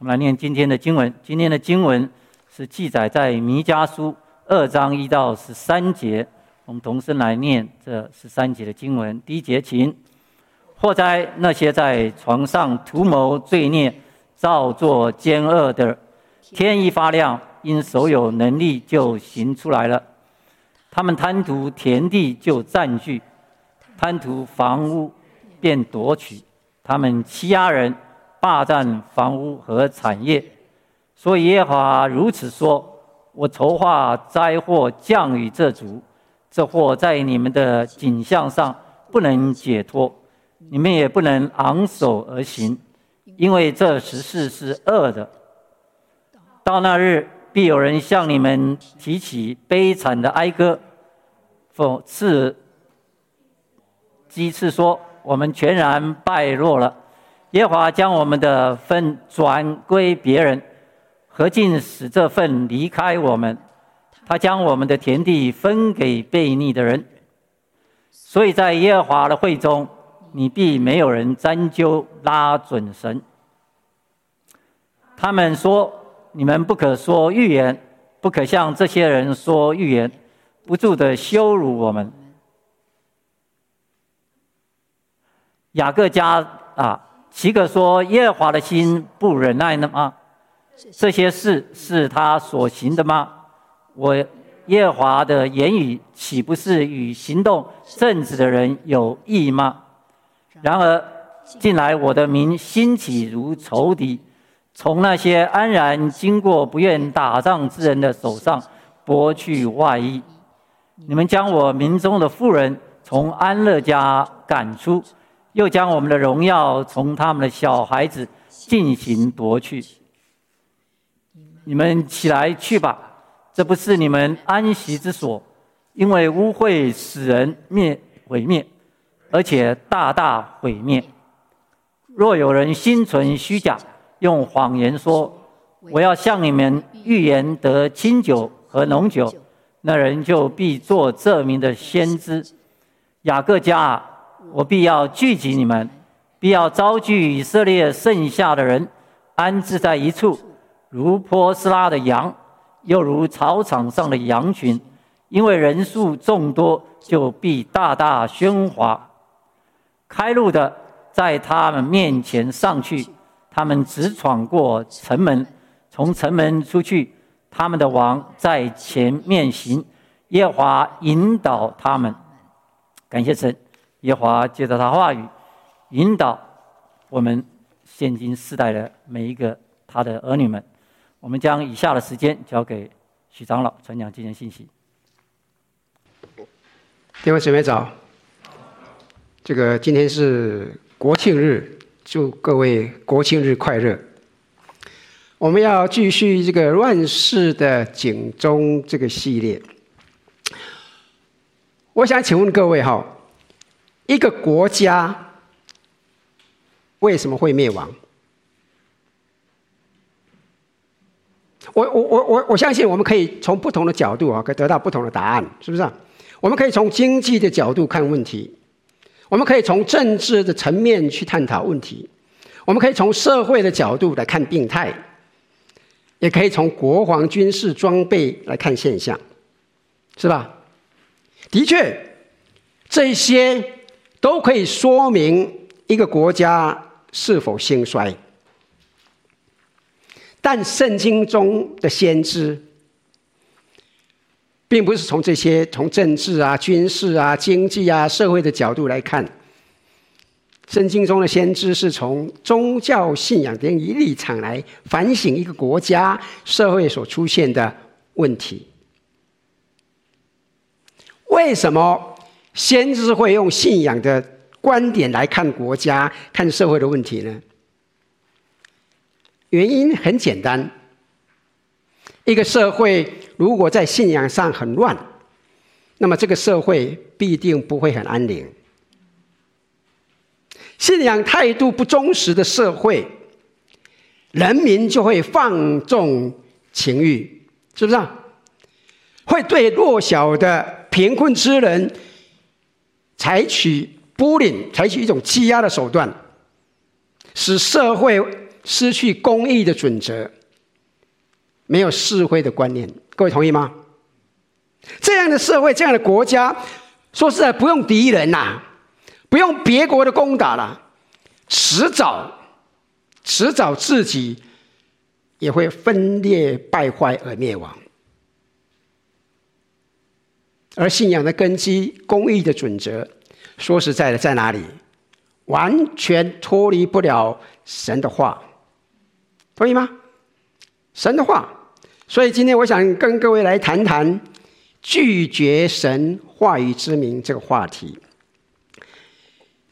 我们来念今天的经文。今天的经文是记载在弥迦书二章一到十三节。我们同声来念这十三节的经文。第一节，请。祸哉，那些在床上图谋罪孽、造作奸恶的，天一发亮，因手有能力就行出来了。他们贪图田地就占据，贪图房屋便夺取。他们欺压人。霸占房屋和产业，所以耶和华如此说：“我筹划灾祸降与这族，这祸在你们的景象上不能解脱，你们也不能昂首而行，因为这十事是恶的。到那日，必有人向你们提起悲惨的哀歌，讽刺讥刺说：我们全然败落了。”耶华将我们的分转归别人，何竟使这份离开我们？他将我们的田地分给悖逆的人。所以在耶和华的会中，你必没有人拈阄拉准绳。他们说：“你们不可说预言，不可向这些人说预言，不住的羞辱我们。”雅各家啊。岂可说耶和华的心不忍耐呢吗？这些事是他所行的吗？我耶和华的言语岂不是与行动正直的人有异吗？然而近来我的民兴起如仇敌，从那些安然经过不愿打仗之人的手上剥去外衣。你们将我民中的妇人从安乐家赶出。又将我们的荣耀从他们的小孩子进行夺去。你们起来去吧，这不是你们安息之所，因为污秽使人灭毁灭，而且大大毁灭。若有人心存虚假，用谎言说我要向你们预言得清酒和浓酒，那人就必做这名的先知。雅各家。我必要聚集你们，必要招聚以色列剩下的人，安置在一处，如波斯拉的羊，又如草场上的羊群，因为人数众多，就必大大喧哗。开路的在他们面前上去，他们直闯过城门，从城门出去，他们的王在前面行，耶华引导他们。感谢神。耶华借着他话语，引导我们现今世代的每一个他的儿女们。我们将以下的时间交给许长老传讲今天信息。弟兄姊妹早，这个今天是国庆日，祝各位国庆日快乐。我们要继续这个乱世的警钟这个系列。我想请问各位哈。一个国家为什么会灭亡？我我我我我相信我们可以从不同的角度啊，可以得到不同的答案，是不是？我们可以从经济的角度看问题，我们可以从政治的层面去探讨问题，我们可以从社会的角度来看病态，也可以从国防军事装备来看现象，是吧？的确，这些。都可以说明一个国家是否兴衰，但圣经中的先知，并不是从这些从政治啊、军事啊、经济啊、社会的角度来看。圣经中的先知是从宗教信仰的一立场来反省一个国家社会所出现的问题。为什么？先知会用信仰的观点来看国家、看社会的问题呢？原因很简单，一个社会如果在信仰上很乱，那么这个社会必定不会很安宁。信仰态度不忠实的社会，人民就会放纵情欲，是不是？会对弱小的贫困之人。采取 bullying，采取一种欺压的手段，使社会失去公义的准则，没有是非的观念。各位同意吗？这样的社会，这样的国家，说实在，不用敌人呐，不用别国的攻打了，迟早，迟早自己也会分裂败坏而灭亡。而信仰的根基、公义的准则，说实在的，在哪里？完全脱离不了神的话，同意吗？神的话。所以今天我想跟各位来谈谈拒绝神话语之名这个话题。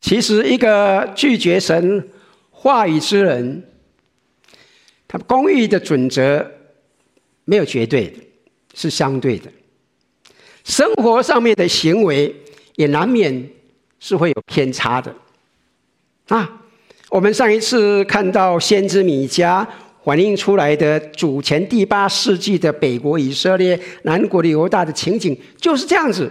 其实，一个拒绝神话语之人，他公义的准则没有绝对的，是相对的。生活上面的行为也难免是会有偏差的，啊，我们上一次看到先知米迦反映出来的主前第八世纪的北国以色列、南国的犹大的情景就是这样子。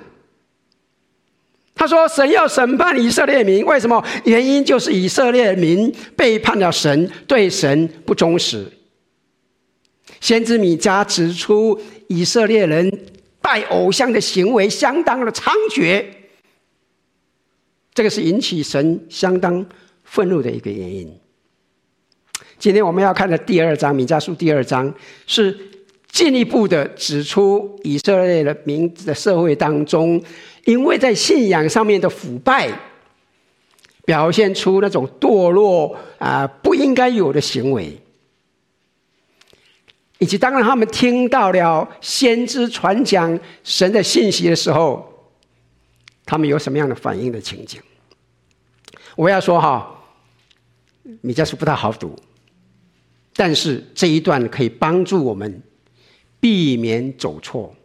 他说：“神要审判以色列民，为什么？原因就是以色列民背叛了神，对神不忠实。”先知米迦指出以色列人。拜偶像的行为相当的猖獗，这个是引起神相当愤怒的一个原因。今天我们要看的第二章《米迦书》第二章，是进一步的指出以色列的民的社会当中，因为在信仰上面的腐败，表现出那种堕落啊不应该有的行为。以及当然，他们听到了先知传讲神的信息的时候，他们有什么样的反应的情景？我要说哈，米迦书不太好读，但是这一段可以帮助我们避免走错，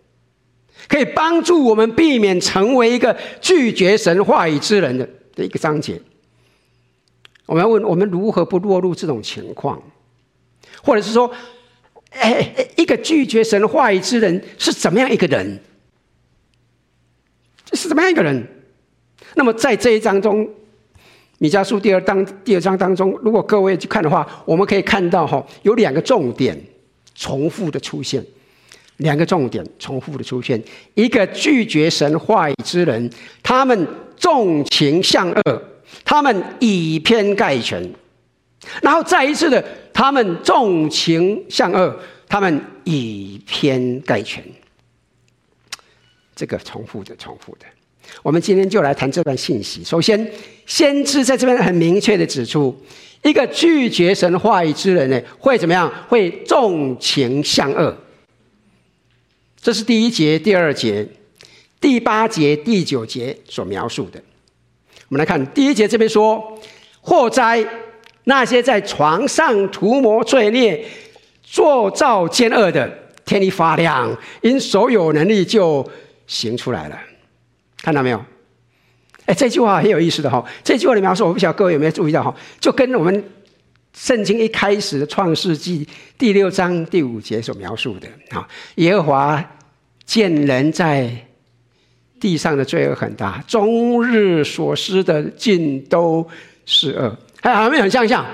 可以帮助我们避免成为一个拒绝神话语之人的的一个章节。我们要问：我们如何不落入这种情况？或者是说？哎，一个拒绝神话语之人是怎么样一个人？是怎么样一个人？那么在这一章中，米迦书第二章第二章当中，如果各位去看的话，我们可以看到哈，有两个重点重复的出现，两个重点重复的出现。一个拒绝神话语之人，他们纵情向恶，他们以偏概全。然后再一次的，他们纵情向恶，他们以偏概全。这个重复的，重复的。我们今天就来谈这段信息。首先，先知在这边很明确的指出，一个拒绝神话语之人呢，会怎么样？会纵情向恶。这是第一节、第二节、第八节、第九节所描述的。我们来看第一节这边说：祸灾！那些在床上图谋罪孽、作造奸恶的，天一发亮，因手有能力就行出来了。看到没有？哎，这句话很有意思的哈。这句话的描述，我不晓得各位有没有注意到哈？就跟我们圣经一开始的创世纪第六章第五节所描述的啊，耶和华见人在地上的罪恶很大，终日所思的尽都是恶。还有没有很相像？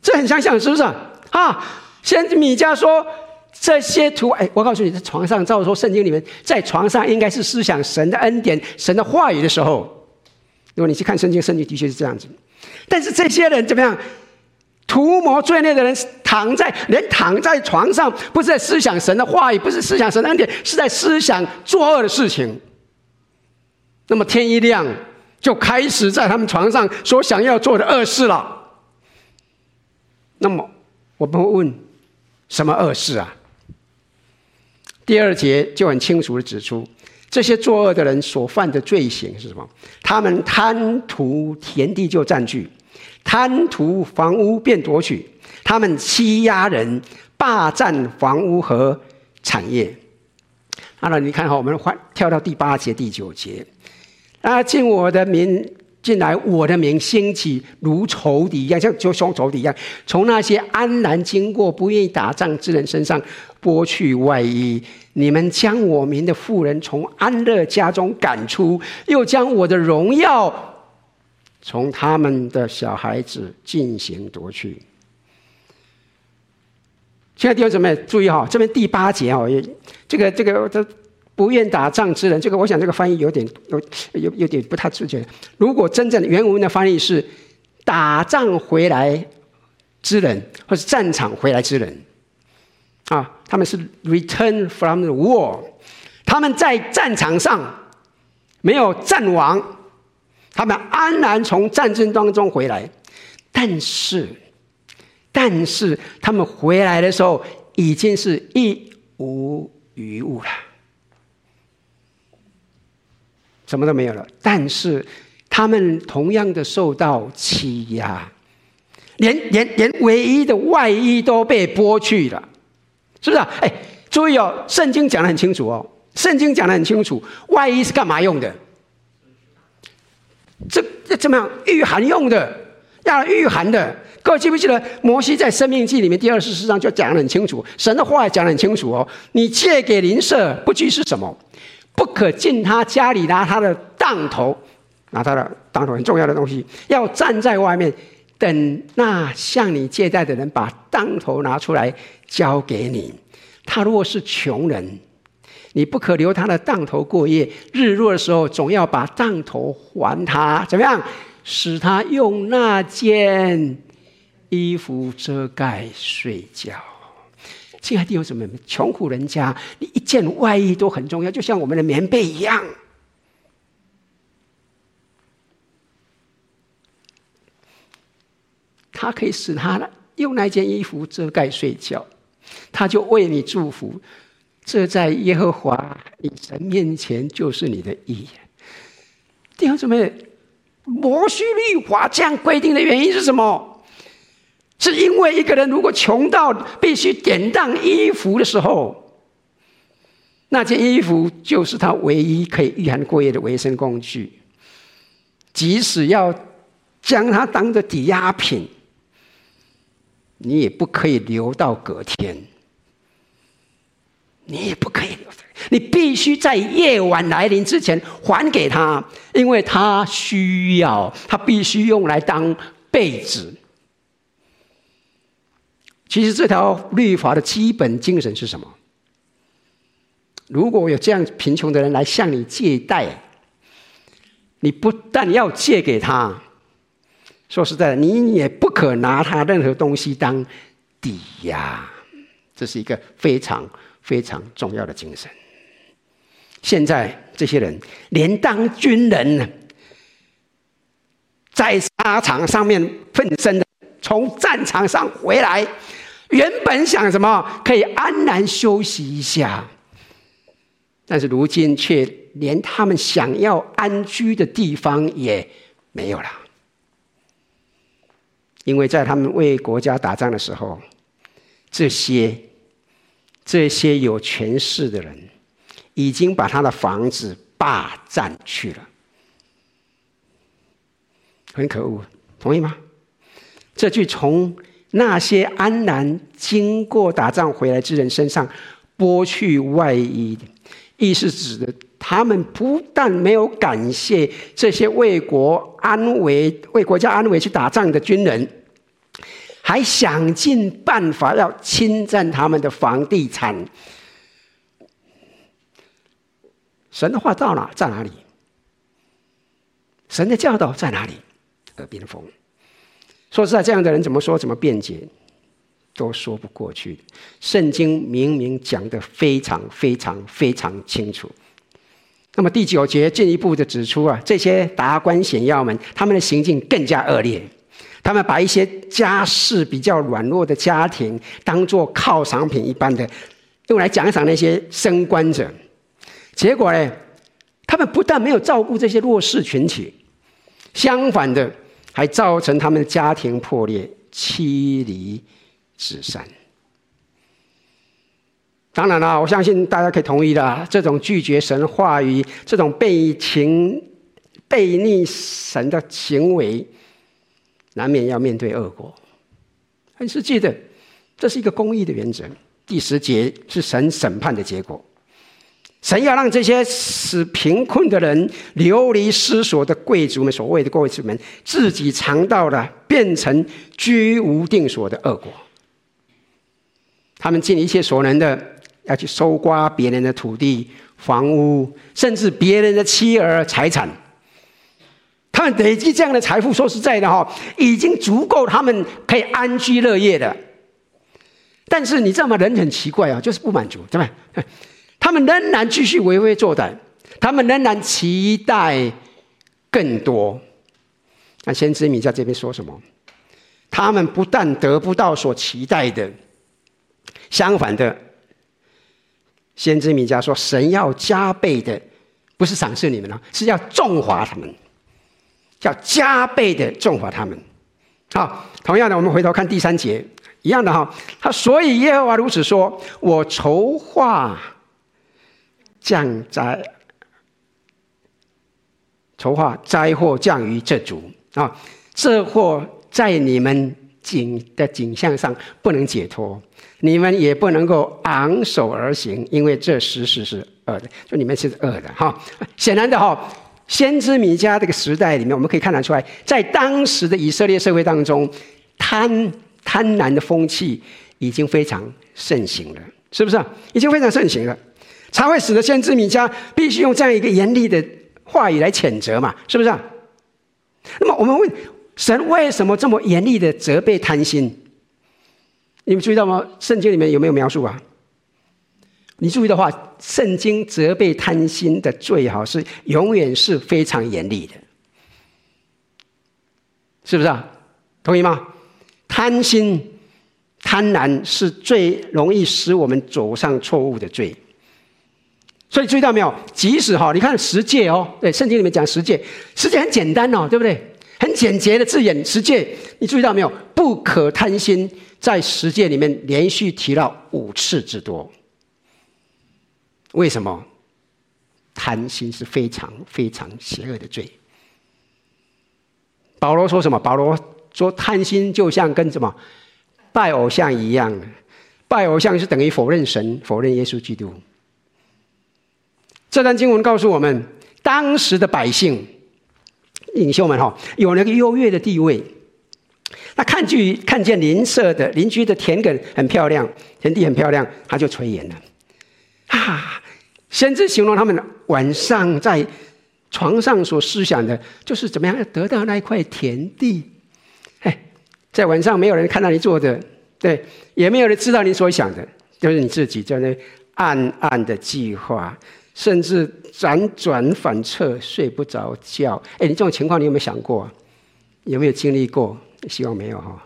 这很相像，是不是？啊，先米迦说这些图，哎，我告诉你，在床上，照说圣经里面，在床上应该是思想神的恩典、神的话语的时候。如果你去看圣经，圣经的确是这样子。但是这些人怎么样？图谋罪孽的人，躺在连躺在床上，不是在思想神的话语，不是思想神的恩典，是在思想作恶的事情。那么天一亮。就开始在他们床上所想要做的恶事了。那么我们会问：什么恶事啊？第二节就很清楚地指出，这些作恶的人所犯的罪行是什么？他们贪图田地就占据，贪图房屋便夺取，他们欺压人，霸占房屋和产业。好了，你看哈，我们换跳到第八节、第九节。啊！进我的民进来，我的民兴起如仇敌一样，像就像仇敌一样，从那些安然经过、不愿意打仗之人身上剥去外衣。你们将我民的妇人从安乐家中赶出，又将我的荣耀从他们的小孩子进行夺去。亲爱的弟兄姊妹，注意哈，这边第八节哦，这个这个这不愿打仗之人，这个我想这个翻译有点有有有点不太准确。如果真正的原文的翻译是打仗回来之人，或是战场回来之人，啊，他们是 return from the war，他们在战场上没有战亡，他们安然从战争当中回来，但是。但是他们回来的时候，已经是一无余物了，什么都没有了。但是他们同样的受到欺压，连连连唯一的外衣都被剥去了，是不是啊？哎，注意哦，圣经讲得很清楚哦，圣经讲得很清楚，外衣是干嘛用的？这这怎么样？御寒用的，要御寒的。各位记不记得摩西在《生命记》里面第二十四章就讲得很清楚，神的话也讲得很清楚哦。你借给邻舍不拘是什么？不可进他家里拿他的当头，拿他的当头很重要的东西，要站在外面等那向你借贷的人把当头拿出来交给你。他如果是穷人，你不可留他的当头过夜，日落的时候总要把当头还他。怎么样？使他用那件。衣服遮盖睡觉，亲爱的弟兄姊妹们，穷苦人家，你一件外衣都很重要，就像我们的棉被一样。他可以使他用那件衣服遮盖睡觉，他就为你祝福。这在耶和华你神面前就是你的义。弟兄姊妹，摩西律法这样规定的原因是什么？是因为一个人如果穷到必须典当衣服的时候，那件衣服就是他唯一可以御寒过夜的维生工具。即使要将它当做抵押品，你也不可以留到隔天，你也不可以留，你必须在夜晚来临之前还给他，因为他需要，他必须用来当被子。其实这条律法的基本精神是什么？如果有这样贫穷的人来向你借贷，你不但要借给他，说实在的，你也不可拿他任何东西当抵押。这是一个非常非常重要的精神。现在这些人连当军人，在沙场上面奋身的，从战场上回来。原本想什么可以安然休息一下，但是如今却连他们想要安居的地方也没有了，因为在他们为国家打仗的时候，这些这些有权势的人已经把他的房子霸占去了，很可恶，同意吗？这句从。那些安然经过打仗回来之人身上剥去外衣，意思指的他们不但没有感谢这些为国安危、为国家安危去打仗的军人，还想尽办法要侵占他们的房地产。神的话到哪在哪里？神的教导在哪里？耳边风。说实在，这样的人怎么说怎么辩解，都说不过去。圣经明明讲得非常非常非常清楚。那么第九节进一步的指出啊，这些达官显要们，他们的行径更加恶劣。他们把一些家世比较软弱的家庭，当做犒赏品一般的，用来奖赏那些升官者。结果呢，他们不但没有照顾这些弱势群体，相反的。还造成他们家庭破裂、妻离子散。当然了，我相信大家可以同意的，这种拒绝神话语、这种背情、背逆神的行为，难免要面对恶果。很实际的，这是一个公义的原则。第十节是神审判的结果。神要让这些使贫困的人流离失所的贵族们，所谓的贵族们，自己尝到了变成居无定所的恶果。他们尽一切所能的要去搜刮别人的土地、房屋，甚至别人的妻儿财产。他们累积这样的财富，说实在的哈，已经足够他们可以安居乐业的。但是你知道吗？人很奇怪啊，就是不满足，对吧？他们仍然继续为非作歹，他们仍然期待更多。那先知米迦这边说什么？他们不但得不到所期待的，相反的，先知米迦说，神要加倍的，不是赏赐你们了，是要重罚他们。要加倍的重罚他们。好，同样的，我们回头看第三节，一样的哈。他所以耶和华如此说：我筹划降灾，筹划灾祸降于这族啊。这祸在你们景的景象上不能解脱，你们也不能够昂首而行，因为这事实是恶的，就你们是恶的哈。显然的哈。先知米迦这个时代里面，我们可以看得出来，在当时的以色列社会当中，贪贪婪的风气已经非常盛行了，是不是？已经非常盛行了，才会使得先知米迦必须用这样一个严厉的话语来谴责嘛，是不是？那么我们问神为什么这么严厉的责备贪心？你们注意到吗？圣经里面有没有描述啊？你注意的话，圣经责备贪心的罪，哈，是永远是非常严厉的，是不是啊？同意吗？贪心、贪婪是最容易使我们走上错误的罪。所以注意到没有？即使哈，你看十诫哦，对，圣经里面讲十诫，十诫很简单哦，对不对？很简洁的字眼，十诫，你注意到没有？不可贪心，在十诫里面连续提到五次之多。为什么贪心是非常非常邪恶的罪？保罗说什么？保罗说贪心就像跟什么拜偶像一样，拜偶像是等于否认神、否认耶稣基督。这段经文告诉我们，当时的百姓领袖们哈，有那个优越的地位。那看去看见邻舍的邻居的田埂很漂亮，田地很漂亮，他就垂涎了啊。先知形容他们晚上在床上所思想的，就是怎么样得到那一块田地。哎，在晚上没有人看到你做的，对，也没有人知道你所想的，就是你自己在那暗暗的计划，甚至辗转反侧，睡不着觉。哎，你这种情况你有没有想过？有没有经历过？希望没有哈。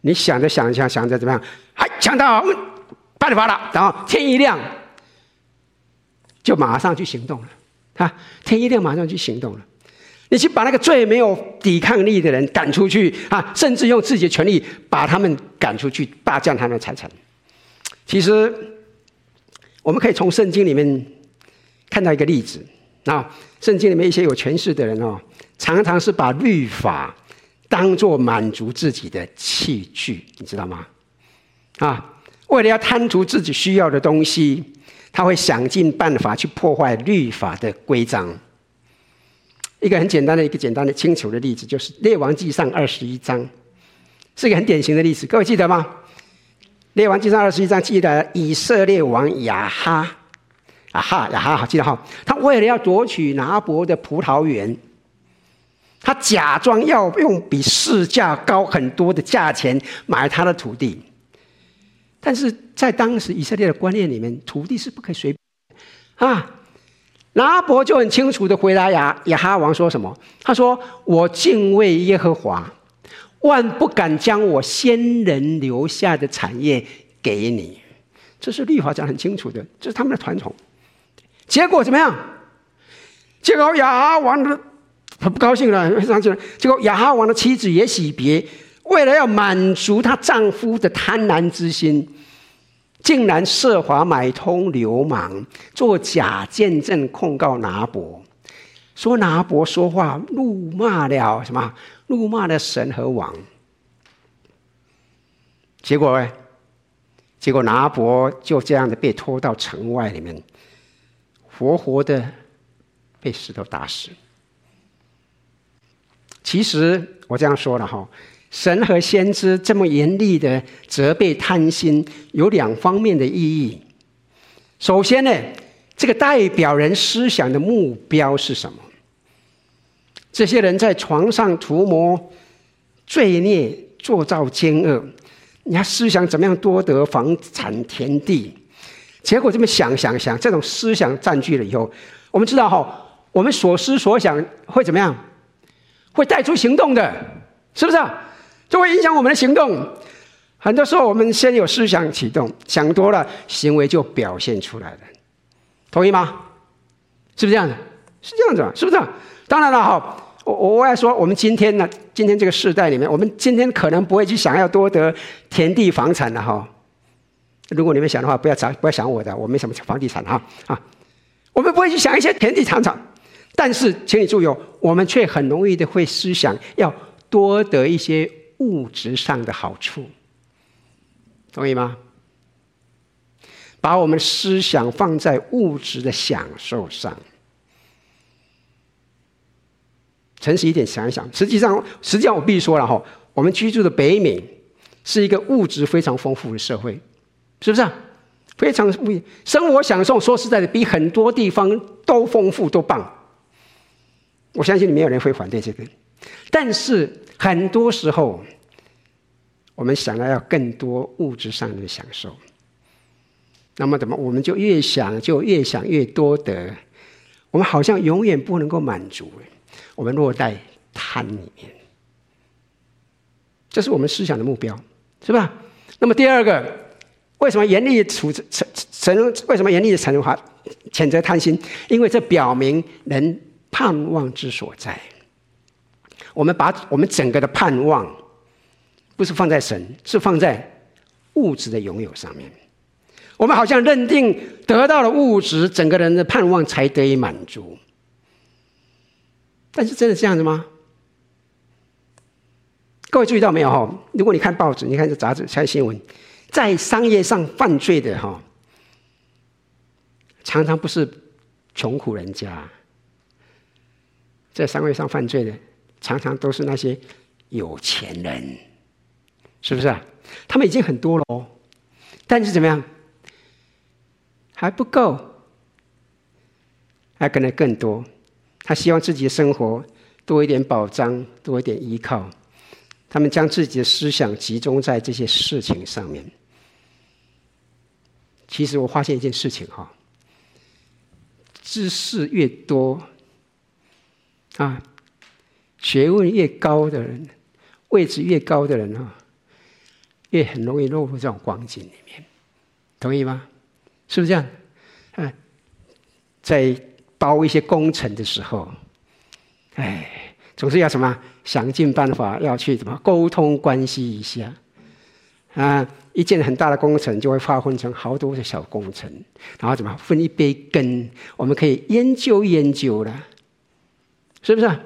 你想着想着想着怎么样？还想到八点八了，然后天一亮。就马上去行动了，啊！天一亮马上去行动了，你去把那个最没有抵抗力的人赶出去啊，甚至用自己的权力把他们赶出去，霸占他们的财产。其实，我们可以从圣经里面看到一个例子啊，圣经里面一些有权势的人哦，常常是把律法当作满足自己的器具，你知道吗？啊，为了要贪图自己需要的东西。他会想尽办法去破坏律法的规章。一个很简单的一个简单的清楚的例子，就是《列王记上》二十一章，是一个很典型的例子。各位记得吗？《列王记上》二十一章记得以色列王亚哈，亚哈亚哈，好记得哈。他为了要夺取拿伯的葡萄园，他假装要用比市价高很多的价钱买他的土地。但是在当时以色列的观念里面，土地是不可以随便啊。拿伯就很清楚的回答亚亚哈王说什么？他说：“我敬畏耶和华，万不敢将我先人留下的产业给你。”这是律法讲很清楚的，这是他们的传统。结果怎么样？结果亚哈王的很不高兴了，上去了。结果亚哈王的妻子也喜别。为了要满足她丈夫的贪婪之心，竟然设法买通流氓，做假见证控告拿伯，说拿伯说话怒骂了什么？怒骂了神和王。结果呢？结果拿伯就这样的被拖到城外里面，活活的被石头打死。其实我这样说了哈。神和先知这么严厉的责备贪心，有两方面的意义。首先呢，这个代表人思想的目标是什么？这些人在床上涂抹罪孽，作造奸恶，你要思想怎么样多得房产田地？结果这么想想想，这种思想占据了以后，我们知道哈，我们所思所想会怎么样？会带出行动的，是不是啊？就会影响我们的行动。很多时候，我们先有思想启动，想多了，行为就表现出来了。同意吗？是不是这样子？是这样子啊？是不是？当然了，哈，我我要说，我们今天呢，今天这个时代里面，我们今天可能不会去想要多得田地房产了，哈。如果你们想的话，不要找，不要想我的，我没什么房地产，哈啊。我们不会去想一些田地场场，但是，请你注意哦，我们却很容易的会思想要多得一些。物质上的好处，同意吗？把我们思想放在物质的享受上，诚实一点想一想。实际上，实际上我必须说了哈，我们居住的北美是一个物质非常丰富的社会，是不是？非常富，生活享受说实在的，比很多地方都丰富都棒。我相信没有人会反对这个，但是。很多时候，我们想到要更多物质上的享受，那么怎么我们就越想就越想越多得，我们好像永远不能够满足，我们落在贪里面，这是我们思想的目标，是吧？那么第二个，为什么严厉处惩惩？为什么严厉的惩罚谴责贪心？因为这表明人盼望之所在。我们把我们整个的盼望，不是放在神，是放在物质的拥有上面。我们好像认定得到了物质，整个人的盼望才得以满足。但是真的这样子吗？各位注意到没有哈？如果你看报纸，你看这杂志、看新闻，在商业上犯罪的哈，常常不是穷苦人家，在商业上犯罪的。常常都是那些有钱人，是不是啊？他们已经很多了哦，但是怎么样？还不够，还可能更多。他希望自己的生活多一点保障，多一点依靠。他们将自己的思想集中在这些事情上面。其实我发现一件事情哈，知识越多啊。学问越高的人，位置越高的人啊，越很容易落入这种光景里面，同意吗？是不是这样？哎，在包一些工程的时候，哎，总是要什么想尽办法要去怎么沟通关系一下啊？一件很大的工程就会划分成好多的小工程，然后怎么分一杯羹？我们可以研究研究了，是不是？啊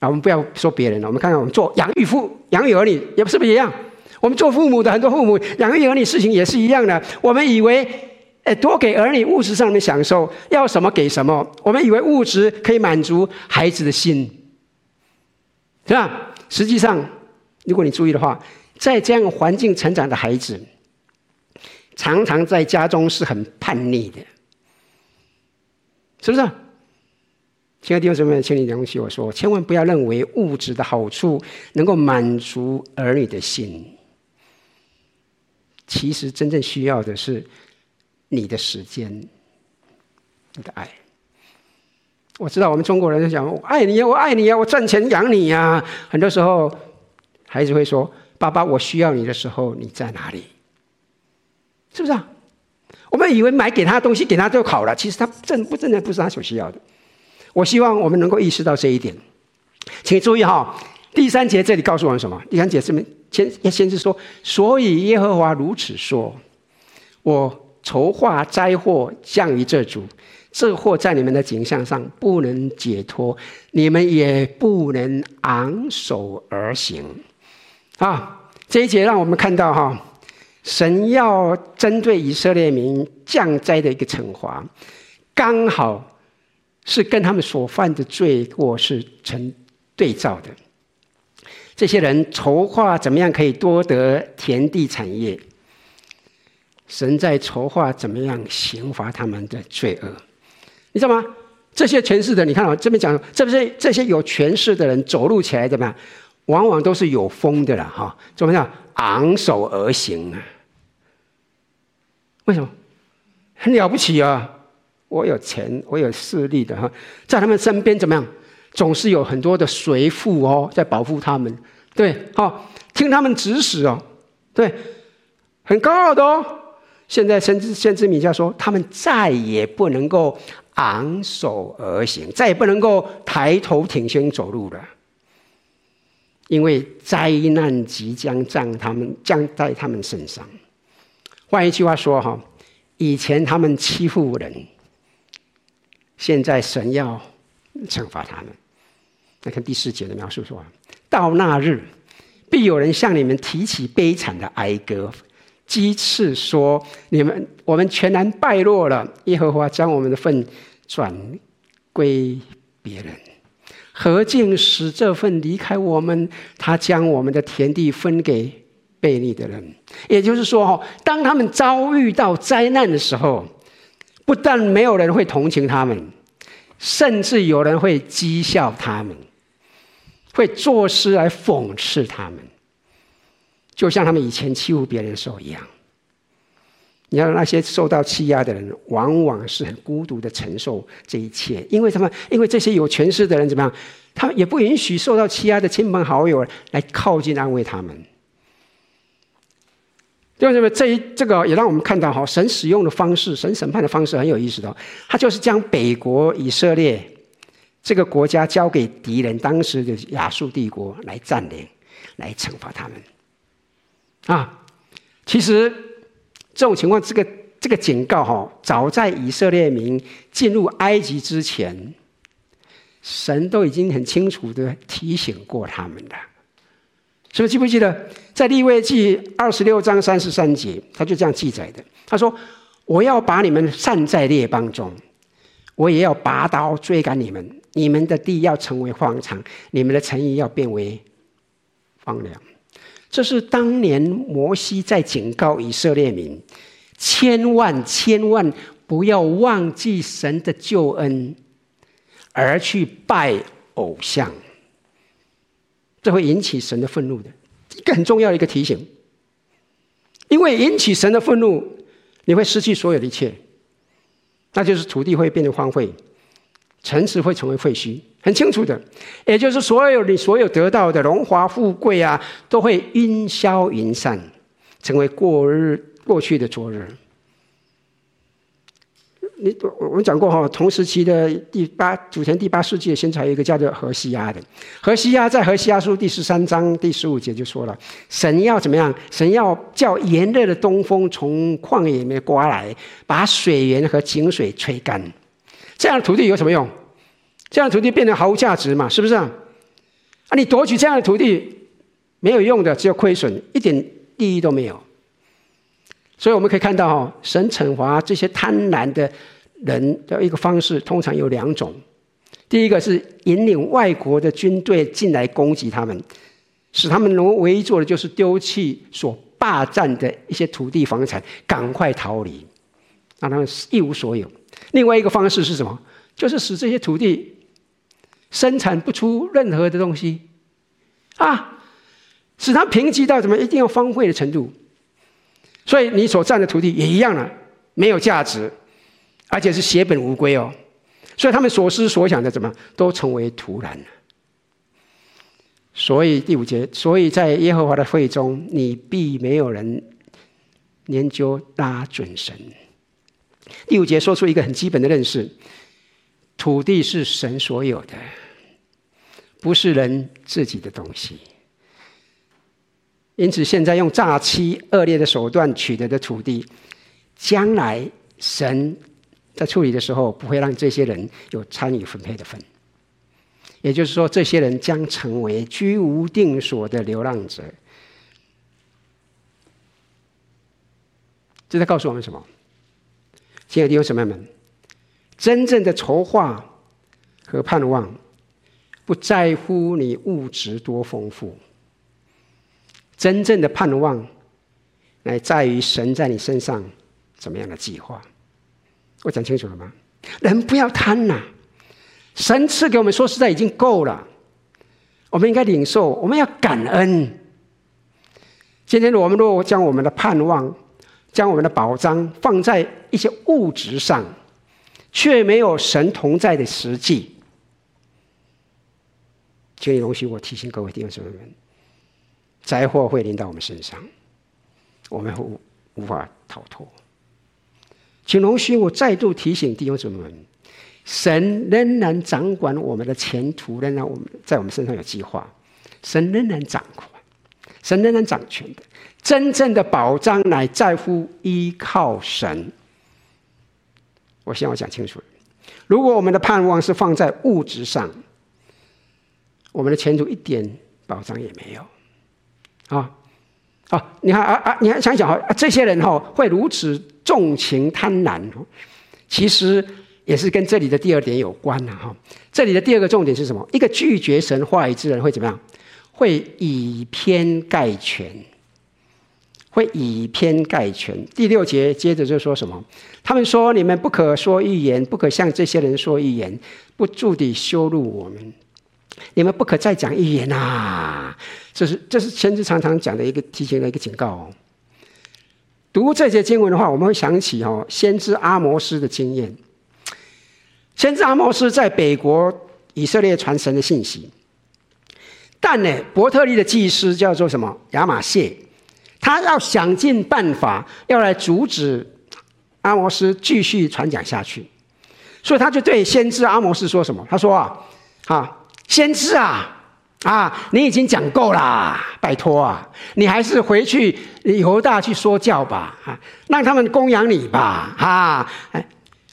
我们不要说别人了，我们看看我们做养育父、养育儿女，也不是不是一样？我们做父母的，很多父母养育儿女事情也是一样的。我们以为，哎，多给儿女物质上面享受，要什么给什么。我们以为物质可以满足孩子的心，是吧？实际上，如果你注意的话，在这样环境成长的孩子，常常在家中是很叛逆的，是不是？亲爱的弟兄姊妹，请你容许我说，千万不要认为物质的好处能够满足儿女的心。其实真正需要的是你的时间、你的爱。我知道我们中国人在讲“我爱你呀，我爱你呀，我赚钱养你呀”。很多时候，孩子会说：“爸爸，我需要你的时候，你在哪里？”是不是啊？我们以为买给他东西给他就好了，其实他真不真的不是他所需要的。我希望我们能够意识到这一点，请注意哈，第三节这里告诉我们什么？第三节这边先先是说，所以耶和华如此说：我筹划灾祸降于这族，这祸在你们的景象上不能解脱，你们也不能昂首而行。啊，这一节让我们看到哈，神要针对以色列民降灾的一个惩罚，刚好。是跟他们所犯的罪过是成对照的。这些人筹划怎么样可以多得田地产业。神在筹划怎么样刑罚他们的罪恶，你知道吗？这些权势的，你看啊，这边讲，这不是这些有权势的人走路起来怎么样？往往都是有风的了哈，怎么样？昂首而行啊？为什么？很了不起啊！我有钱，我有势力的哈，在他们身边怎么样？总是有很多的随父哦，在保护他们，对，好，听他们指使哦，对，很高傲的哦。现在先知先知米迦说，他们再也不能够昂首而行，再也不能够抬头挺胸走路了，因为灾难即将降他们降在他们身上。换一句话说哈，以前他们欺负人，现在神要惩罚他们。来看第四节的描述说，到那日，必有人向你们提起悲惨的哀歌。讥刺说：“你们，我们全然败落了。耶和华将我们的份转归别人，何竟使这份离开我们？他将我们的田地分给悖逆的人。也就是说，哈，当他们遭遇到灾难的时候，不但没有人会同情他们，甚至有人会讥笑他们，会作诗来讽刺他们。”就像他们以前欺负别人的时候一样，你看那些受到欺压的人，往往是很孤独的承受这一切，因为什么？因为这些有权势的人怎么样？他们也不允许受到欺压的亲朋好友来靠近安慰他们。为什么？这一这个也让我们看到哈，神使用的方式，神审判的方式很有意思的。他就是将北国以色列这个国家交给敌人，当时的亚述帝国来占领，来惩罚他们。啊，其实这种情况，这个这个警告哈，早在以色列民进入埃及之前，神都已经很清楚的提醒过他们了。是不是记不记得，在利未记二十六章三十三节，他就这样记载的。他说：“我要把你们散在列邦中，我也要拔刀追赶你们，你们的地要成为荒场，你们的城邑要变为荒凉。”这是当年摩西在警告以色列民，千万千万不要忘记神的救恩，而去拜偶像，这会引起神的愤怒的，一个很重要的一个提醒。因为引起神的愤怒，你会失去所有的一切，那就是土地会变得荒废。城池会成为废墟，很清楚的，也就是所有你所有得到的荣华富贵啊，都会烟消云散，成为过日过去的昨日。你我我们讲过哈，同时期的第八主前第八世纪的先才有一个叫做何西阿的，何西阿在何西阿书第十三章第十五节就说了，神要怎么样？神要叫炎热的东风从旷野里面刮来，把水源和井水吹干。这样的土地有什么用？这样的土地变得毫无价值嘛？是不是啊？啊，你夺取这样的土地没有用的，只有亏损，一点意义都没有。所以我们可以看到，哈，神惩罚这些贪婪的人的一个方式，通常有两种。第一个是引领外国的军队进来攻击他们，使他们能唯一做的就是丢弃所霸占的一些土地房产，赶快逃离，让他们一无所有。另外一个方式是什么？就是使这些土地生产不出任何的东西，啊，使它贫瘠到怎么一定要荒废的程度。所以你所占的土地也一样了，没有价值，而且是血本无归哦。所以他们所思所想的怎么都成为徒然了。所以第五节，所以在耶和华的会中，你必没有人研究拉准绳。第五节说出一个很基本的认识：土地是神所有的，不是人自己的东西。因此，现在用诈欺、恶劣的手段取得的土地，将来神在处理的时候，不会让这些人有参与分配的份。也就是说，这些人将成为居无定所的流浪者。这在告诉我们什么？亲爱的弟兄姊妹们，真正的筹划和盼望，不在乎你物质多丰富，真正的盼望，乃在于神在你身上怎么样的计划。我讲清楚了吗？人不要贪呐！神赐给我们，说实在已经够了。我们应该领受，我们要感恩。今天我们如果将我们的盼望、将我们的宝藏放在一些物质上，却没有神同在的实际，请你容许我提醒各位弟兄姊妹们：灾祸会临到我们身上，我们会无法逃脱。请容许我再度提醒弟兄姊妹们。神仍然掌管我们的前途，仍然我们在我们身上有计划。神仍然掌管，神仍然掌权的。真正的保障乃在乎依靠神。我希望我讲清楚。如果我们的盼望是放在物质上，我们的前途一点保障也没有。啊啊！你看啊啊！你还想想哈，这些人哈会如此重情贪婪，其实。也是跟这里的第二点有关呐，哈。这里的第二个重点是什么？一个拒绝神话语之人会怎么样？会以偏概全，会以偏概全。第六节接着就说什么？他们说：“你们不可说预言，不可向这些人说预言，不住地羞辱我们。你们不可再讲预言啊！”这是这是先知常常讲的一个提醒的一个警告哦。读这些经文的话，我们会想起哦，先知阿摩斯的经验。先知阿摩斯在北国以色列传神的信息，但呢，伯特利的祭司叫做什么亚玛谢，他要想尽办法要来阻止阿摩斯继续传讲下去，所以他就对先知阿摩斯说什么？他说啊，啊，先知啊，啊，你已经讲够啦，拜托啊，你还是回去犹大去说教吧，啊，让他们供养你吧，啊，哎，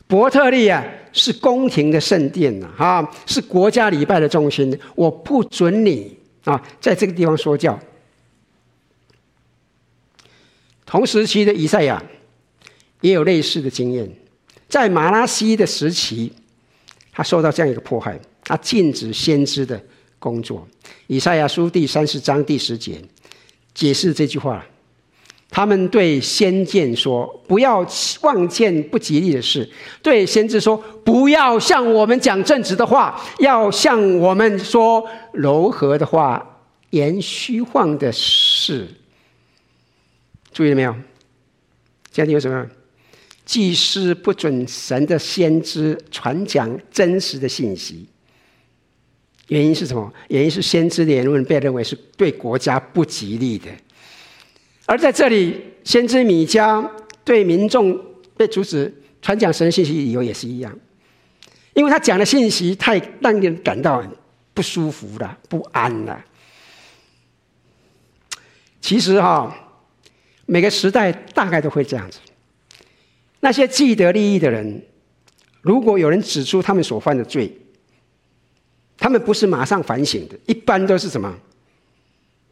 伯特利啊。是宫廷的圣殿呐，啊，是国家礼拜的中心。我不准你啊，在这个地方说教。同时期的以赛亚也有类似的经验，在马拉西的时期，他受到这样一个迫害，他禁止先知的工作。以赛亚书第三十章第十节解释这句话。他们对先见说：“不要望见不吉利的事。”对先知说：“不要向我们讲正直的话，要向我们说柔和的话，言虚谎的事。”注意了没有？这里有什么？祭司不准神的先知传讲真实的信息。原因是什么？原因是先知的言论被认为是对国家不吉利的。而在这里，先知米迦对民众被阻止传讲神的信息理由也是一样，因为他讲的信息太让人感到不舒服了、不安了。其实哈，每个时代大概都会这样子。那些既得利益的人，如果有人指出他们所犯的罪，他们不是马上反省的，一般都是什么？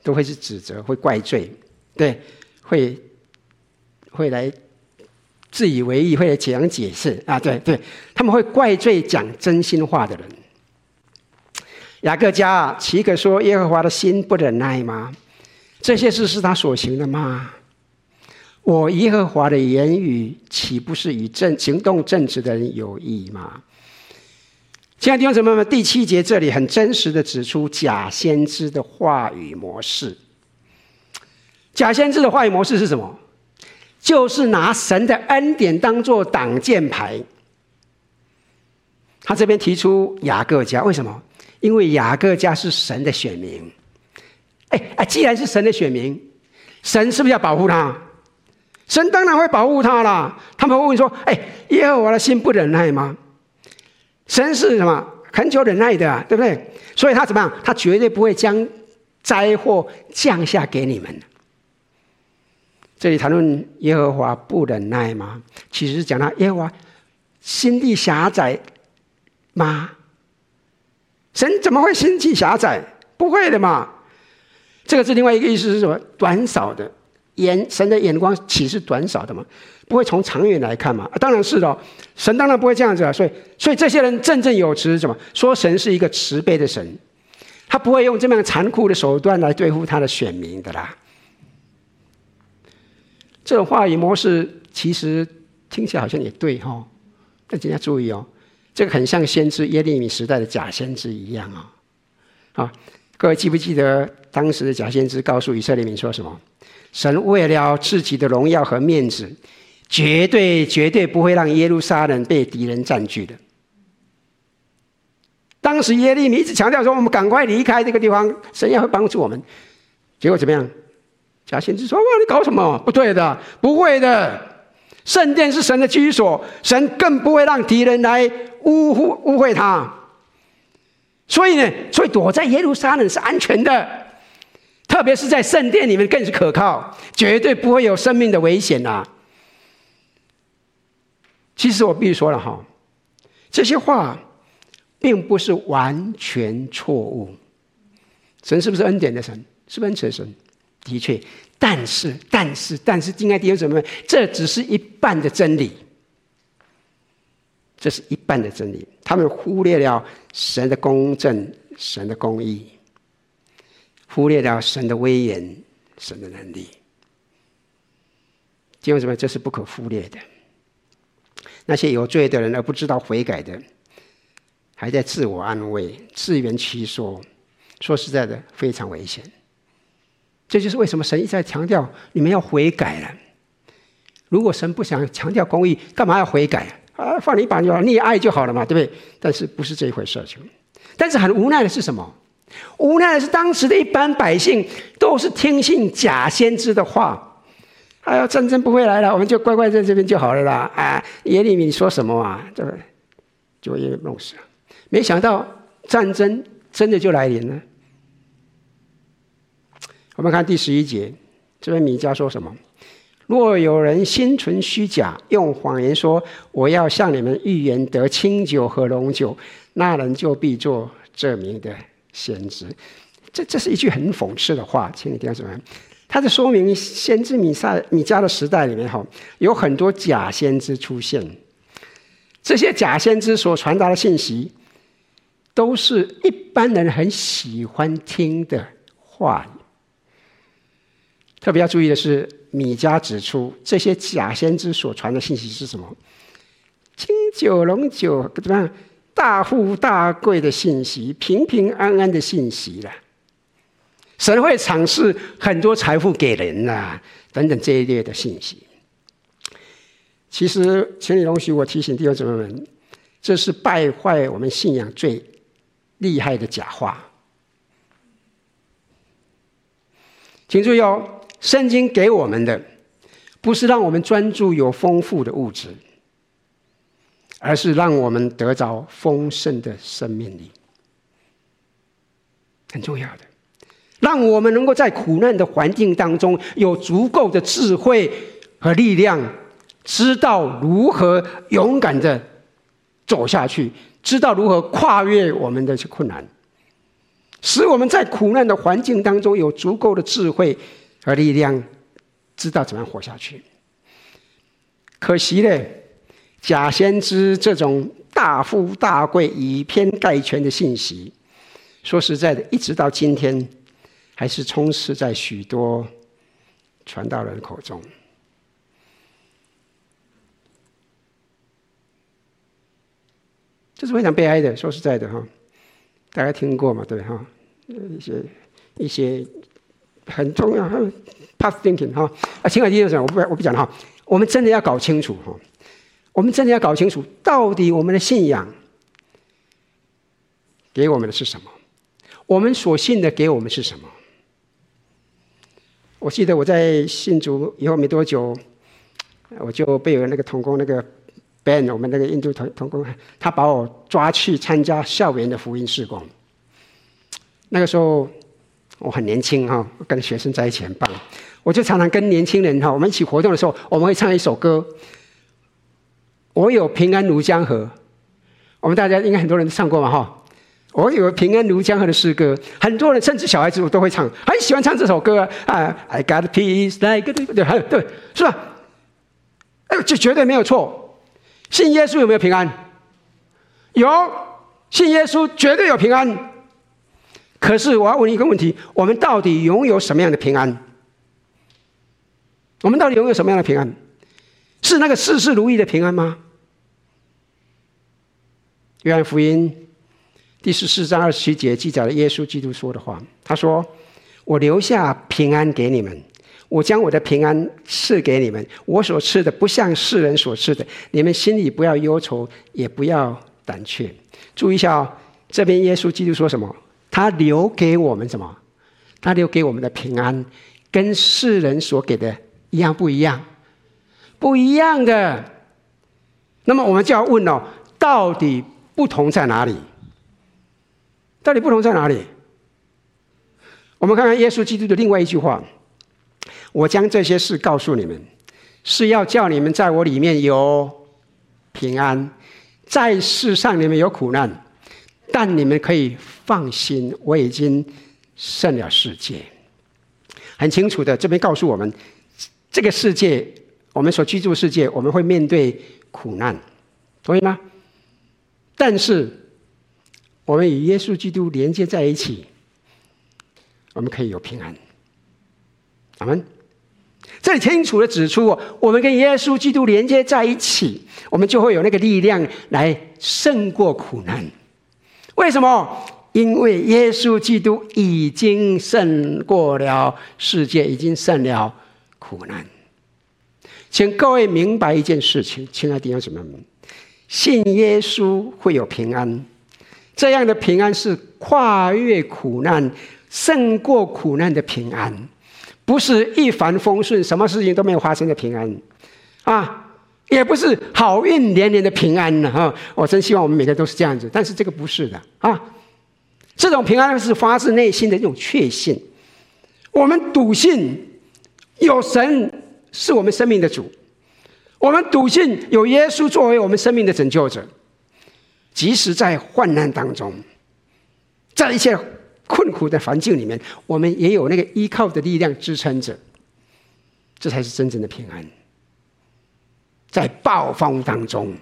都会是指责，会怪罪。对，会会来自以为意，会来讲解释啊！对对，他们会怪罪讲真心话的人。雅各家啊，岂可说耶和华的心不忍耐吗？这些事是他所行的吗？我耶和华的言语岂不是与正行动正直的人有益吗？亲爱的弟兄姊妹们，第七节这里很真实的指出假先知的话语模式。假先知的话语模式是什么？就是拿神的恩典当做挡箭牌。他这边提出雅各家，为什么？因为雅各家是神的选民。哎哎，既然是神的选民，神是不是要保护他？神当然会保护他啦。他们会问说：“哎，耶和华的心不忍耐吗？”神是什么？恳求忍耐的啊，对不对？所以他怎么样？他绝对不会将灾祸降下给你们。这里谈论耶和华不忍耐吗？其实是讲他耶和华心地狭窄吗？神怎么会心地狭窄？不会的嘛。这个是另外一个意思是什么？短少的眼，神的眼光岂是短少的吗？不会从长远来看嘛？当然是的，神当然不会这样子啊。所以，所以这些人振振有词，什么说神是一个慈悲的神，他不会用这么样残酷的手段来对付他的选民的啦。这种话语模式其实听起来好像也对哈，但请大家注意哦，这个很像先知耶利米时代的假先知一样啊。啊，各位记不记得当时的假先知告诉以色列民说什么？神为了自己的荣耀和面子，绝对绝对不会让耶路撒冷被敌人占据的。当时耶利米一直强调说：“我们赶快离开这个地方，神要会帮助我们。”结果怎么样？假先知说：“哇，你搞什么？不对的，不会的。圣殿是神的居所，神更不会让敌人来污污污秽他。所以呢，所以躲在耶路撒冷是安全的，特别是在圣殿里面更是可靠，绝对不会有生命的危险呐。”其实我必须说了哈，这些话。并不是完全错误，神是不是恩典的神？是不是恩慈的神？的确，但是，但是，但是，敬爱弟兄姊妹，这只是一半的真理，这是一半的真理。他们忽略了神的公正、神的公义，忽略了神的威严、神的能力。弟兄姊妹，这是不可忽略的。那些有罪的人而不知道悔改的。还在自我安慰、自圆其说，说实在的，非常危险。这就是为什么神一再强调你们要悔改了。如果神不想强调公义，干嘛要悔改啊？放你一把就好，你也爱就好了嘛，对不对？但是不是这一回事情？但是很无奈的是什么？无奈的是当时的一般百姓都是听信假先知的话，哎呀，战争不会来了，我们就乖乖在这边就好了啦。啊，耶利米说什么啊？这个就因为弄死了。没想到战争真的就来临了。我们看第十一节，这边米迦说什么？若有人心存虚假，用谎言说我要向你们预言得清酒和浓酒，那人就必做这名的先知。这这是一句很讽刺的话，请你听什么？它是说明先知米撒米迦的时代里面，哈，有很多假先知出现。这些假先知所传达的信息。都是一般人很喜欢听的话语。特别要注意的是，米迦指出这些假先知所传的信息是什么？清酒龙酒怎么样？大富大贵的信息，平平安安的信息了。神会赏赐很多财富给人呐、等等这一类的信息。其实，请你容许我提醒弟兄姊妹们，这是败坏我们信仰最。厉害的假话，请注意哦！圣经给我们的不是让我们专注有丰富的物质，而是让我们得着丰盛的生命力，很重要的，让我们能够在苦难的环境当中有足够的智慧和力量，知道如何勇敢的走下去。知道如何跨越我们的困难，使我们在苦难的环境当中有足够的智慧和力量，知道怎么样活下去。可惜呢，假先知这种大富大贵、以偏概全的信息，说实在的，一直到今天，还是充斥在许多传道人口中。这是非常悲哀的，说实在的哈，大家听过嘛？对哈，一些一些很重要，past thinking 哈啊，亲爱的弟兄姊妹，我不我不讲了哈，我们真的要搞清楚哈，我们真的要搞清楚，到底我们的信仰给我们的是什么？我们所信的给我们是什么？我记得我在信主以后没多久，我就被有那个同工那个。Ben，我们那个印度同同工，他把我抓去参加校园的福音事工。那个时候我很年轻哈，跟学生在一起很棒。我就常常跟年轻人哈，我们一起活动的时候，我们会唱一首歌。我有平安如江河，我们大家应该很多人都唱过嘛哈。我有平安如江河的诗歌，很多人甚至小孩子我都会唱，很喜欢唱这首歌啊。I got peace like a 对对对，是吧？哎，这绝对没有错。信耶稣有没有平安？有，信耶稣绝对有平安。可是我要问一个问题：我们到底拥有什么样的平安？我们到底拥有什么样的平安？是那个事事如意的平安吗？约翰福音第十四章二十七节记载了耶稣基督说的话。他说：“我留下平安给你们，我将我的平安赐给你们。我所赐的不像世人所赐的，你们心里不要忧愁，也不要胆怯。”注意一下哦，这边耶稣基督说什么？他留给我们什么？他留给我们的平安，跟世人所给的一样不一样？不一样的。那么我们就要问哦，到底不同在哪里？到底不同在哪里？我们看看耶稣基督的另外一句话：“我将这些事告诉你们，是要叫你们在我里面有平安。在世上你们有苦难，但你们可以放心，我已经胜了世界。”很清楚的，这边告诉我们，这个世界，我们所居住世界，我们会面对苦难，同意吗？但是，我们与耶稣基督连接在一起，我们可以有平安。阿门。这里清楚的指出，我们跟耶稣基督连接在一起，我们就会有那个力量来胜过苦难。为什么？因为耶稣基督已经胜过了世界，已经胜了苦难。请各位明白一件事情，亲爱的弟兄姊妹们，信耶稣会有平安，这样的平安是跨越苦难、胜过苦难的平安，不是一帆风顺、什么事情都没有发生的平安，啊，也不是好运连连的平安呢。哈，我真希望我们每个都是这样子，但是这个不是的啊。这种平安是发自内心的一种确信，我们笃信有神是我们生命的主，我们笃信有耶稣作为我们生命的拯救者，即使在患难当中，在一切困苦的环境里面，我们也有那个依靠的力量支撑着，这才是真正的平安。在暴风当中，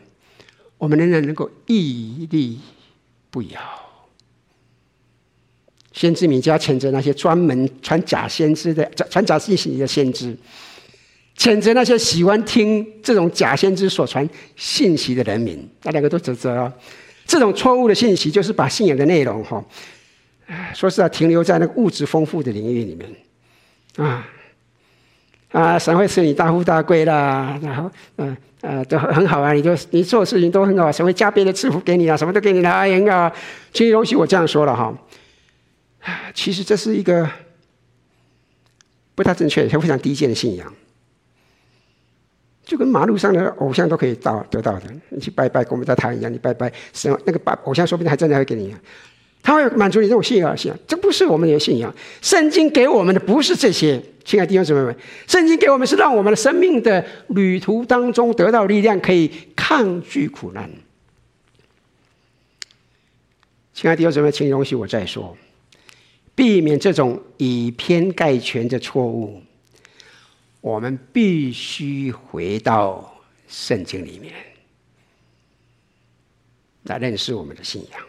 我们仍然能够屹立不摇。先知米迦谴责那些专门传假先知的、传假信息的先知，谴责那些喜欢听这种假先知所传信息的人民。那两个都指责哦，这种错误的信息就是把信仰的内容哈，说是要停留在那个物质丰富的领域里面啊啊，神会赐你大富大贵啦，然后嗯呃都很好啊，你就你做事情都很好，神会加倍的赐福给你啊，什么都给你啦，哎呀，请容许我这样说了哈。其实这是一个不太正确、也非常低贱的信仰，就跟马路上的偶像都可以到得到的。你去拜拜，跟我们在台湾一样，你拜拜什么那个拜偶像，说不定还真的会给你，他会满足你这种信仰信仰。这不是我们的信仰。圣经给我们的不是这些，亲爱的弟兄姊妹们，圣经给我们是让我们的生命的旅途当中得到力量，可以抗拒苦难。亲爱的弟兄姊妹，请容许我再说。避免这种以偏概全的错误，我们必须回到圣经里面来认识我们的信仰。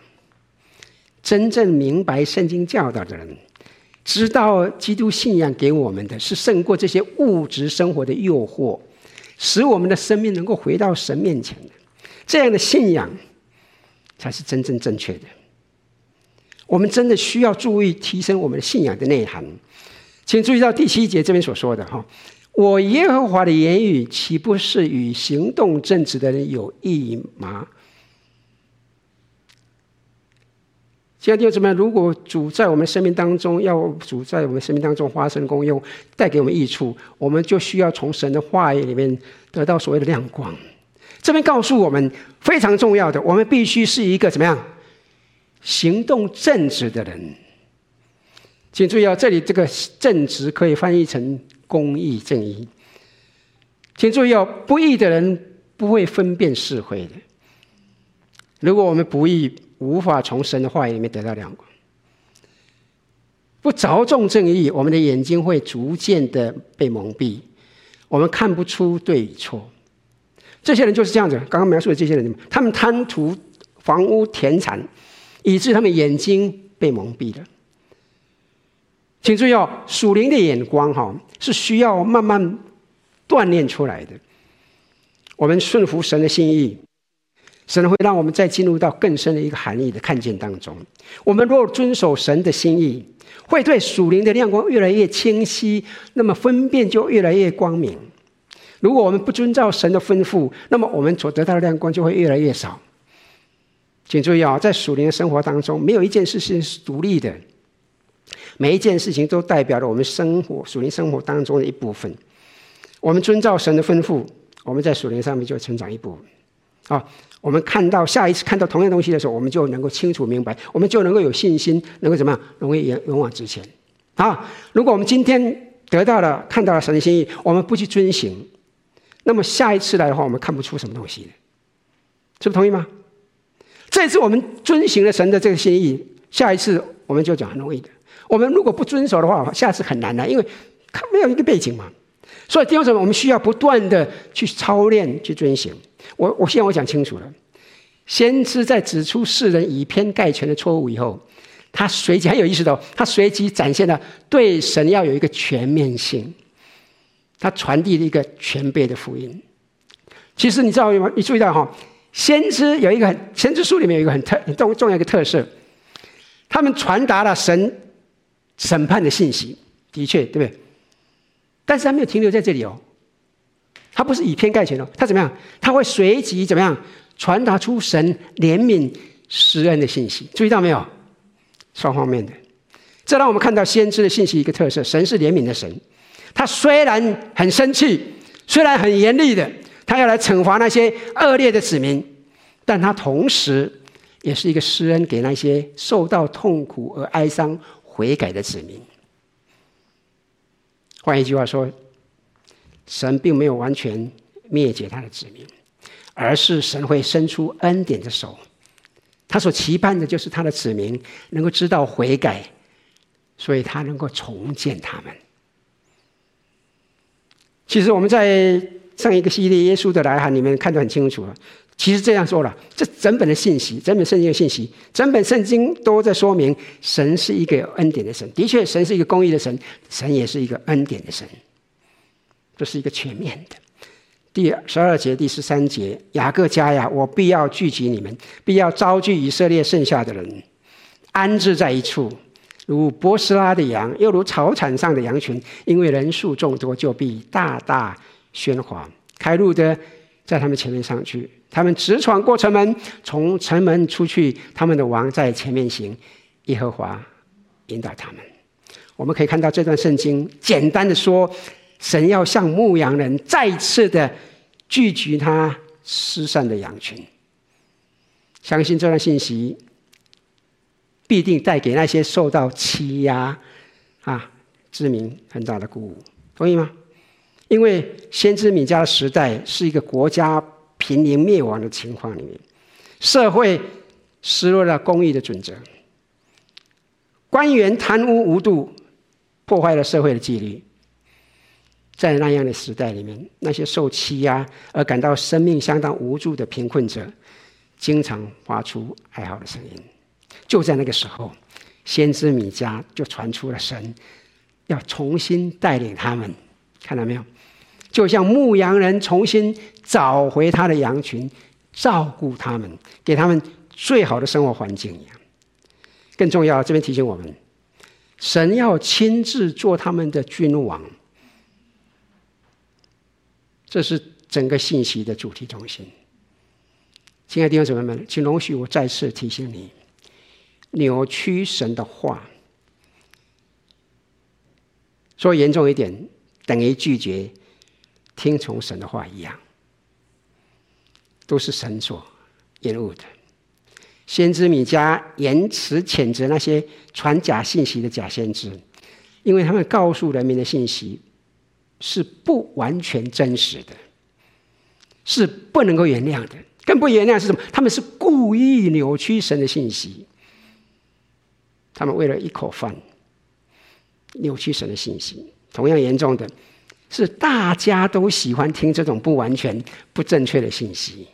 真正明白圣经教导的人，知道基督信仰给我们的是胜过这些物质生活的诱惑，使我们的生命能够回到神面前的。这样的信仰才是真正正确的。我们真的需要注意提升我们的信仰的内涵，请注意到第七节这边所说的哈，我耶和华的言语岂不是与行动正直的人有益吗？亲爱的弟兄姊妹，如果主在我们生命当中，要主在我们生命当中发生功用，带给我们益处，我们就需要从神的话语里面得到所谓的亮光。这边告诉我们非常重要的，我们必须是一个怎么样？行动正直的人，请注意啊，这里这个正直可以翻译成公义、正义。请注意哦，不义的人不会分辨是非的。如果我们不义，无法从神的话语里面得到亮光，不着重正义，我们的眼睛会逐渐的被蒙蔽，我们看不出对与错。这些人就是这样子，刚刚描述的这些人，他们贪图房屋田产。以致他们眼睛被蒙蔽了。请注意哦，属灵的眼光哈是需要慢慢锻炼出来的。我们顺服神的心意，神会让我们再进入到更深的一个含义的看见当中。我们若遵守神的心意，会对属灵的亮光越来越清晰，那么分辨就越来越光明。如果我们不遵照神的吩咐，那么我们所得到的亮光就会越来越少。请注意啊，在属灵的生活当中，没有一件事情是独立的，每一件事情都代表了我们生活属灵生活当中的一部分。我们遵照神的吩咐，我们在属灵上面就成长一步。啊，我们看到下一次看到同样东西的时候，我们就能够清楚明白，我们就能够有信心，能够怎么样，容易勇勇往直前。啊，如果我们今天得到了看到了神的心意，我们不去遵行，那么下一次来的话，我们看不出什么东西的，是不同意吗？这次我们遵行了神的这个心意，下一次我们就讲很容易的。我们如果不遵守的话，下次很难了，因为他没有一个背景嘛。所以弟兄姊妹，我们需要不断的去操练、去遵行。我我现在我讲清楚了，先知在指出世人以偏概全的错误以后，他随即很有意思的，他随即展现了对神要有一个全面性，他传递了一个全备的福音。其实你知道吗？你注意到哈？先知有一个很，先知书里面有一个很特很重重要一个特色，他们传达了神审判的信息，的确，对不对？但是他没有停留在这里哦，他不是以偏概全哦，他怎么样？他会随即怎么样传达出神怜悯施恩的信息？注意到没有？双方面的，这让我们看到先知的信息一个特色：神是怜悯的神，他虽然很生气，虽然很严厉的。他要来惩罚那些恶劣的子民，但他同时也是一个施恩给那些受到痛苦而哀伤悔改的子民。换一句话说，神并没有完全灭绝他的子民，而是神会伸出恩典的手。他所期盼的就是他的子民能够知道悔改，所以他能够重建他们。其实我们在。上一个系列《耶稣的来函》里面看得很清楚。其实这样说了，这整本的信息，整本圣经的信息，整本圣经都在说明，神是一个有恩典的神。的确，神是一个公义的神，神也是一个恩典的神。这是一个全面的。第十二节、第十三节，雅各家呀，我必要聚集你们，必要招聚以色列剩下的人，安置在一处，如波斯拉的羊，又如草场上的羊群，因为人数众多，就必大大。喧哗，开路的在他们前面上去，他们直闯过城门，从城门出去，他们的王在前面行，耶和华引导他们。我们可以看到这段圣经，简单的说，神要向牧羊人再次的聚集他失散的羊群。相信这段信息必定带给那些受到欺压啊之民很大的鼓舞，同意吗？因为先知米迦的时代是一个国家濒临灭亡的情况里面，社会失落了公义的准则，官员贪污无度，破坏了社会的纪律。在那样的时代里面，那些受欺压而感到生命相当无助的贫困者，经常发出哀嚎的声音。就在那个时候，先知米迦就传出了神要重新带领他们，看到没有？就像牧羊人重新找回他的羊群，照顾他们，给他们最好的生活环境一样。更重要，这边提醒我们，神要亲自做他们的君王。这是整个信息的主题中心。亲爱的弟兄姊妹们，请容许我再次提醒你：扭曲神的话，说严重一点，等于拒绝。听从神的话一样，都是神所厌恶的。先知米迦严词谴责那些传假信息的假先知，因为他们告诉人民的信息是不完全真实的，是不能够原谅的。更不原谅是什么？他们是故意扭曲神的信息。他们为了一口饭，扭曲神的信息。同样严重的。是大家都喜欢听这种不完全、不正确的信息。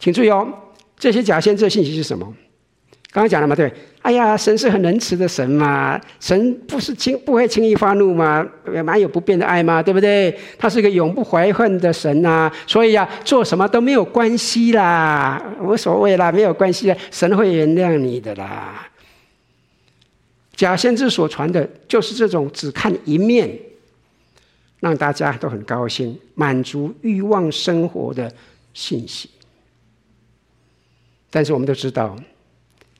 请注意哦，这些假先知的信息是什么？刚刚讲了嘛，对，哎呀，神是很仁慈的神嘛，神不是轻不会轻易发怒嘛，也蛮有不变的爱嘛，对不对？他是一个永不怀恨的神呐、啊，所以呀、啊，做什么都没有关系啦，无所谓啦，没有关系啦，神会原谅你的啦。假先知所传的就是这种只看一面，让大家都很高兴、满足欲望生活的信息。但是我们都知道。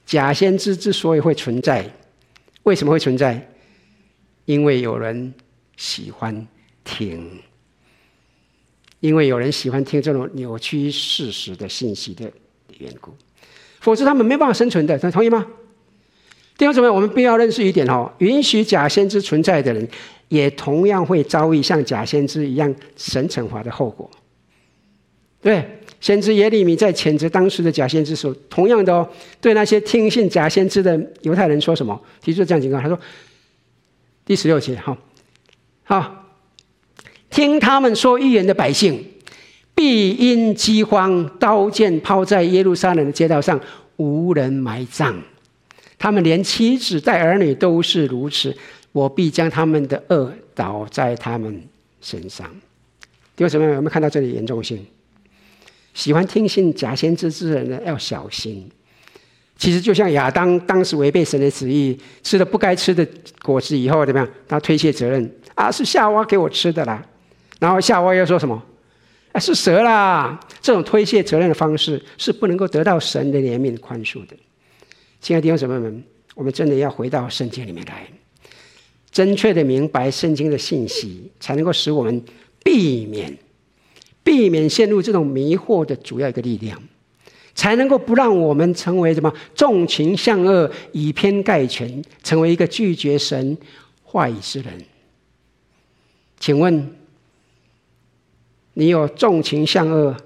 假先知之所以会存在，为什么会存在？因为有人喜欢听，因为有人喜欢听这种扭曲事实的信息的缘故，否则他们没办法生存的。同意吗？弟兄姊妹，我们必要认识一点哦，允许假先知存在的人，也同样会遭遇像假先知一样神惩罚的后果。对。先知耶利米在谴责当时的假先知时候，同样的哦，对那些听信假先知的犹太人说什么？提出这样警告，他说：“第十六节，哈，好，听他们说预言的百姓，必因饥荒、刀剑抛在耶路撒冷的街道上，无人埋葬。他们连妻子带儿女都是如此。我必将他们的恶倒在他们身上。”弟兄姊妹，有没有看到这里严重性？喜欢听信假先知之人呢，要小心。其实就像亚当当时违背神的旨意，吃了不该吃的果子以后，怎么样？他推卸责任啊，是夏娃给我吃的啦。然后夏娃又说什么？啊，是蛇啦。这种推卸责任的方式是不能够得到神的怜悯宽恕的。亲爱的弟兄姊妹们，我们真的要回到圣经里面来，正确的明白圣经的信息，才能够使我们避免。避免陷入这种迷惑的主要一个力量，才能够不让我们成为什么纵情向恶、以偏概全，成为一个拒绝神话语之人。请问，你有纵情向恶、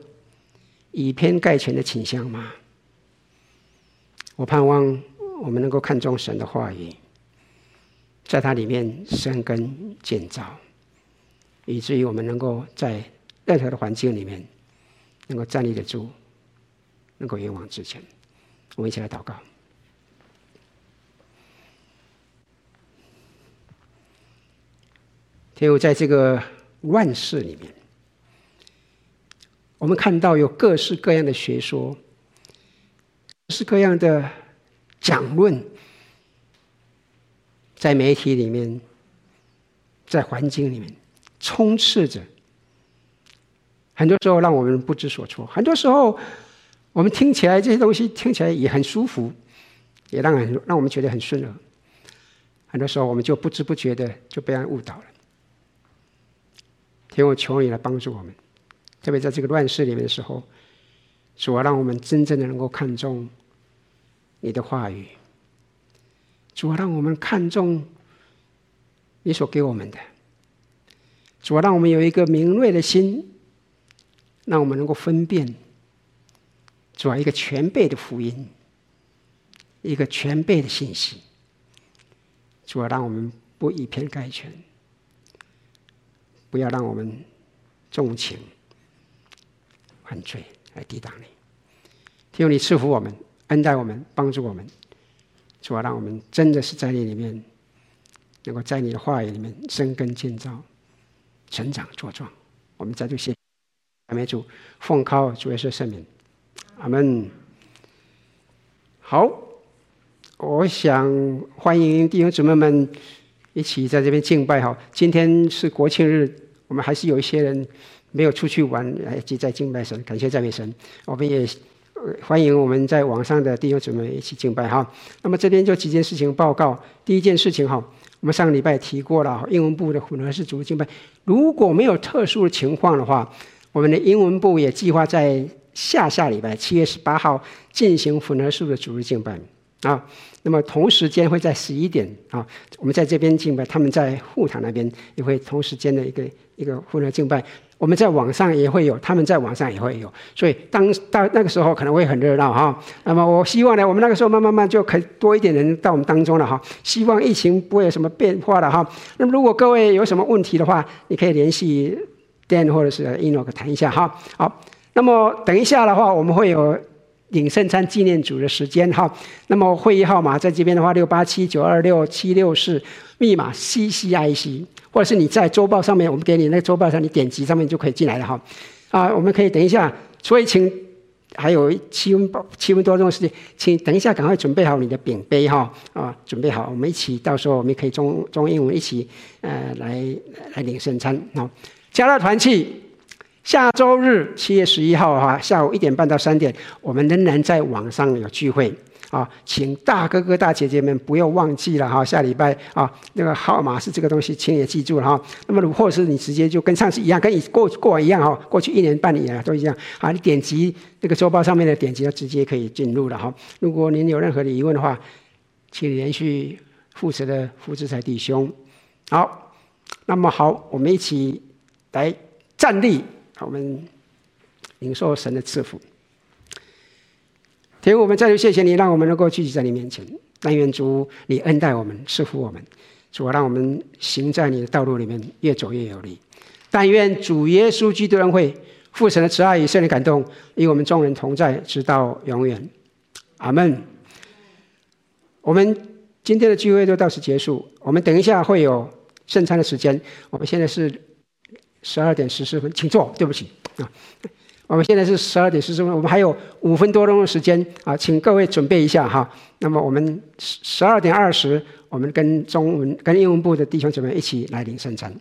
以偏概全的倾向吗？我盼望我们能够看重神的话语，在它里面生根建造，以至于我们能够在。任何的环境里面，能够站立得住，能够勇往直前，我们一起来祷告。天父，在这个乱世里面，我们看到有各式各样的学说，各式各样的讲论，在媒体里面，在环境里面充斥着。很多时候让我们不知所措，很多时候我们听起来这些东西听起来也很舒服，也让人让我们觉得很顺耳。很多时候我们就不知不觉的就被人误导了。天，我求你来帮助我们，特别在这个乱世里面的时候，主啊，让我们真正的能够看重你的话语。主啊，让我们看重你所给我们的。主啊，让我们有一个敏锐的心。让我们能够分辨，主要一个全备的福音，一个全备的信息，主要让我们不以偏概全，不要让我们纵情犯罪来抵挡你。求你赐福我们，恩待我们，帮助我们，主要让我们真的是在你里面，能够在你的话语里面生根建造、成长茁壮。我们在这些。阿门，主奉靠主耶稣圣名，阿门。好，我想欢迎弟兄姊妹们一起在这边敬拜。哈，今天是国庆日，我们还是有一些人没有出去玩，还一起在敬拜神，感谢赞美神。我们也欢迎我们在网上的弟兄姊妹一起敬拜。哈，那么这边就几件事情报告。第一件事情，哈，我们上个礼拜提过了，英文部的混合式主日敬拜，如果没有特殊的情况的话。我们的英文部也计划在下下礼拜七月十八号进行混合式的主日敬拜啊。那么同时间会在十一点啊，我们在这边敬拜，他们在护堂那边也会同时间的一个一个混合敬拜。我们在网上也会有，他们在网上也会有，所以当到那个时候可能会很热闹哈。那么我希望呢，我们那个时候慢慢慢就可以多一点人到我们当中了哈。希望疫情不会有什么变化了哈。那么如果各位有什么问题的话，你可以联系。电或者是 email 谈一下哈，好，那么等一下的话，我们会有领圣餐纪念组的时间哈。那么会议号码在这边的话，六八七九二六七六四，密码 C C I C，或者是你在周报上面，我们给你那个周报上，你点击上面就可以进来了哈。啊，我们可以等一下，所以请。还有七分七分多钟的时间，请等一下，赶快准备好你的饼杯哈啊，准备好，我们一起，到时候我们可以中中英文一起呃来来领圣餐啊。加大团契，下周日七月十一号哈下午一点半到三点，我们仍然在网上有聚会。啊，请大哥哥大姐姐们不要忘记了哈，下礼拜啊，那个号码是这个东西，请也记住了哈。那么，如或是你直接就跟上次一样，跟你过过一样哈，过去一年半年都一样啊。你点击那个周报上面的点击，就直接可以进入了哈。如果您有任何的疑问的话，请联系负责的福智财弟兄。好，那么好，我们一起来站立，我们领受神的赐福。天父，我们再次谢谢你，让我们能够聚集在你面前。但愿主你恩待我们，赐福我们，主啊，让我们行在你的道路里面，越走越有力。但愿主耶稣基督恩惠、父神的慈爱与圣灵感动，与我们众人同在，直到永远。阿门。我们今天的聚会就到此结束。我们等一下会有圣餐的时间。我们现在是十二点十四分，请坐。对不起啊。我们现在是十二点十四分，我们还有五分多钟的时间啊，请各位准备一下哈。那么我们十十二点二十，我们跟中文跟英文部的弟兄姐妹一起来领圣餐。